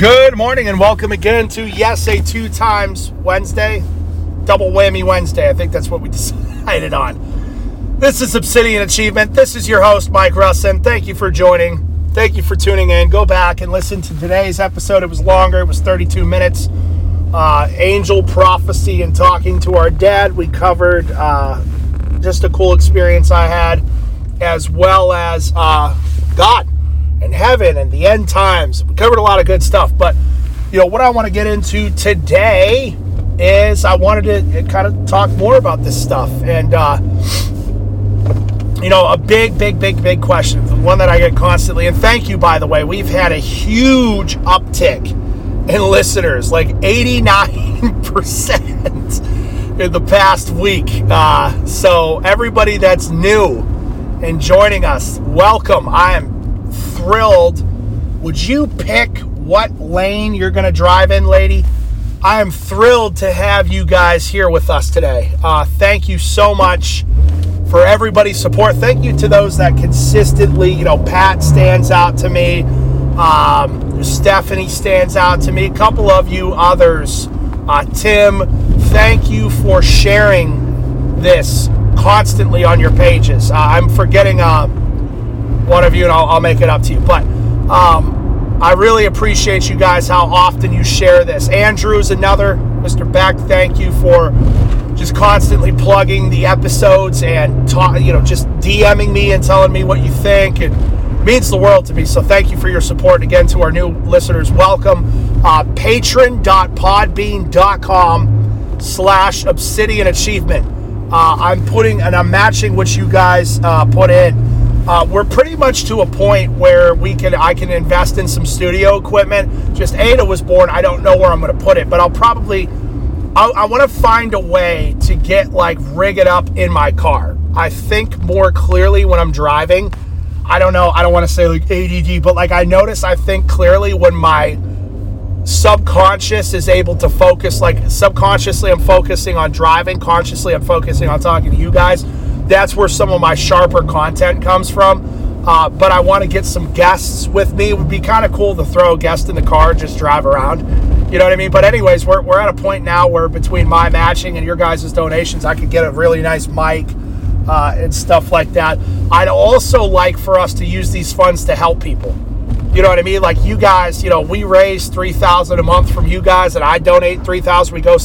Good morning and welcome again to Yes a Two Times Wednesday. Double whammy Wednesday. I think that's what we decided on. This is Obsidian Achievement. This is your host, Mike Russin. Thank you for joining. Thank you for tuning in. Go back and listen to today's episode. It was longer, it was 32 minutes. Uh, angel prophecy and talking to our dad. We covered uh, just a cool experience I had, as well as uh, God heaven and the end times. We covered a lot of good stuff, but you know what I want to get into today is I wanted to kind of talk more about this stuff and uh, you know a big, big, big, big question, the one that I get constantly. And thank you, by the way. We've had a huge uptick in listeners, like eighty nine percent in the past week. Uh, so everybody that's new and joining us, welcome. I am thrilled. Would you pick what lane you're going to drive in, lady? I am thrilled to have you guys here with us today. Uh, thank you so much for everybody's support. Thank you to those that consistently, you know, Pat stands out to me. Um, Stephanie stands out to me. A couple of you others. Uh, Tim, thank you for sharing this constantly on your pages. Uh, I'm forgetting uh, one of you, and I'll, I'll make it up to you. But um, I really appreciate you guys how often you share this. Andrew's another. Mr. Beck, thank you for just constantly plugging the episodes and you know, just DMing me and telling me what you think. It means the world to me. So thank you for your support. Again, to our new listeners, welcome. Uh, patron.podbean.com slash obsidian achievement. Uh, I'm putting and I'm matching what you guys uh, put in. Uh, we're pretty much to a point where we can I can invest in some studio equipment. Just Ada was born. I don't know where I'm going to put it, but I'll probably I, I want to find a way to get like rig it up in my car. I think more clearly when I'm driving. I don't know. I don't want to say like ADD, but like I notice I think clearly when my subconscious is able to focus like subconsciously I'm focusing on driving, consciously I'm focusing on talking to you guys that's where some of my sharper content comes from. Uh, but I want to get some guests with me. It would be kind of cool to throw a guest in the car and just drive around. You know what I mean? But, anyways, we're, we're at a point now where between my matching and your guys' donations, I could get a really nice mic uh, and stuff like that. I'd also like for us to use these funds to help people. You know what I mean? Like you guys, you know, we raise three thousand a month from you guys, and I donate three thousand. We go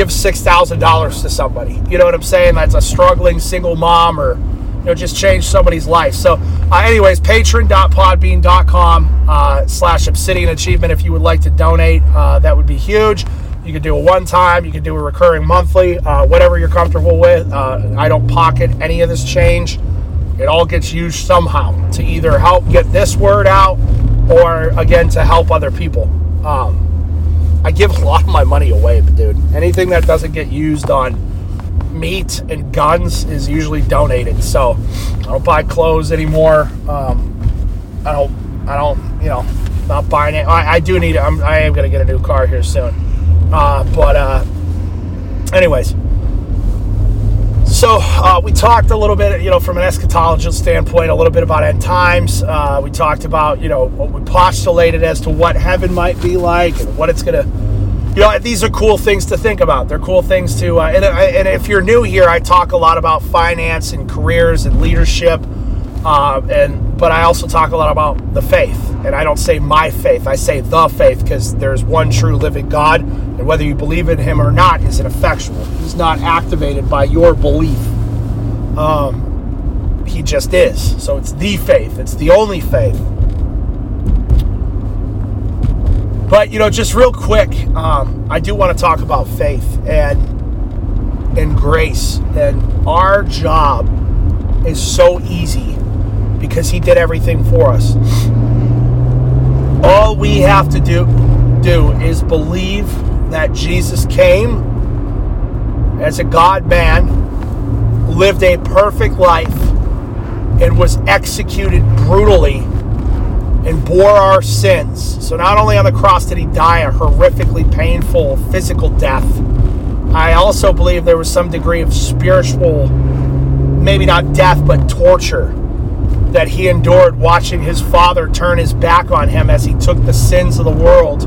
give six thousand dollars to somebody. You know what I'm saying? That's a struggling single mom or you know just change somebody's life. So, uh, anyways, patron.podbean.com uh, slash Obsidian Achievement. If you would like to donate, uh, that would be huge. You could do a one time. You could do a recurring monthly. Uh, whatever you're comfortable with. Uh, I don't pocket any of this change. It all gets used somehow to either help get this word out or again to help other people. Um, I give a lot of my money away, but dude, anything that doesn't get used on meat and guns is usually donated. So I don't buy clothes anymore. Um, I don't, I don't, you know, not buying it. I, I do need. I'm, I am gonna get a new car here soon. Uh, but uh, anyways, so uh, we talked a little bit, you know, from an eschatological standpoint, a little bit about end times. Uh, we talked about, you know, what we postulated as to what heaven might be like and what it's going to, you know, these are cool things to think about. They're cool things to, uh, and, uh, and if you're new here, I talk a lot about finance and careers and leadership. Uh, and but I also talk a lot about the faith, and I don't say my faith. I say the faith because there's one true living God, and whether you believe in Him or not is ineffectual. He's not activated by your belief. Um, he just is. So it's the faith. It's the only faith. But you know, just real quick, um, I do want to talk about faith and and grace, and our job is so easy because he did everything for us. All we have to do do is believe that Jesus came as a God man, lived a perfect life, and was executed brutally and bore our sins. So not only on the cross did he die a horrifically painful physical death, I also believe there was some degree of spiritual, maybe not death, but torture that he endured watching his father turn his back on him as he took the sins of the world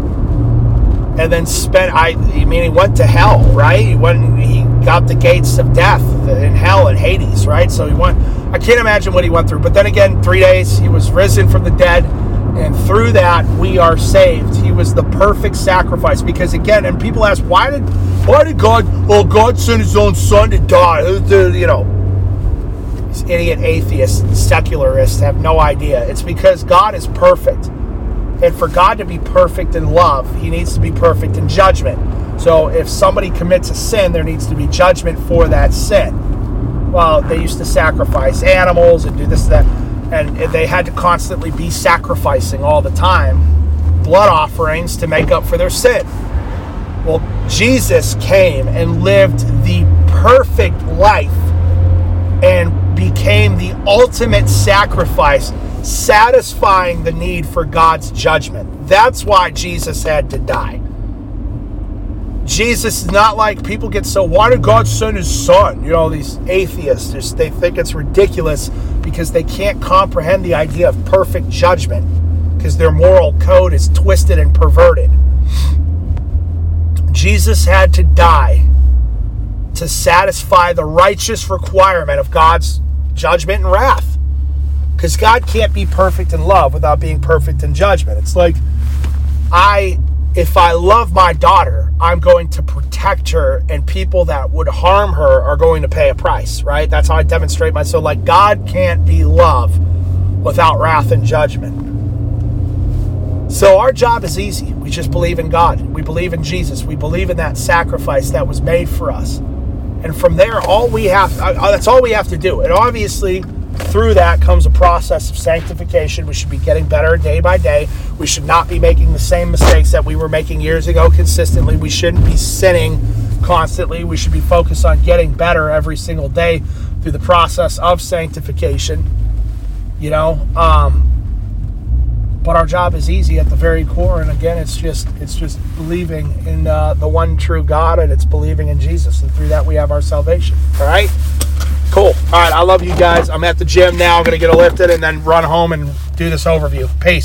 and then spent I, I mean he went to hell right? He went he got the gates of death in hell and hades right? So he went i can't imagine what he went through. But then again three days he was risen from the dead. And through that we are saved. He was the perfect sacrifice. Because again and people ask why did why did god oh god sent his own son to die? You know these idiot atheists secularists have no idea it's because god is perfect and for God to be perfect in love, he needs to be perfect in judgment. So if somebody commits a sin, there needs to be judgment for that sin. Well, they used to sacrifice animals and do this, that, and they had to constantly be sacrificing all the time blood offerings to make up for their sin. Well, Jesus came and lived the perfect life and became the ultimate sacrifice satisfying the need for God's judgment. That's why Jesus had to die. Jesus is not like people get so, why did God send his son? You know, these atheists, just, they think it's ridiculous because they can't comprehend the idea of perfect judgment because their moral code is twisted and perverted. Jesus had to die to satisfy the righteous requirement of God's judgment and wrath. Because God can't be perfect in love without being perfect in judgment. It's like I if I love my daughter, I'm going to protect her, and people that would harm her are going to pay a price, right? That's how I demonstrate myself. Like, God can't be love without wrath and judgment. So, our job is easy. We just believe in God. We believe in Jesus. We believe in that sacrifice that was made for us. And from there, all we have, uh, that's all we have to do. And obviously, through that comes a process of sanctification. We should be getting better day by day. We should not be making the same mistakes that we were making years ago consistently. We shouldn't be sinning constantly. We should be focused on getting better every single day through the process of sanctification. You know, um, but our job is easy at the very core and again it's just it's just believing in uh, the one true god and it's believing in jesus and through that we have our salvation all right Cool. All right. I love you guys. I'm at the gym now. I'm to get a lifted and then run home and do this overview. Peace.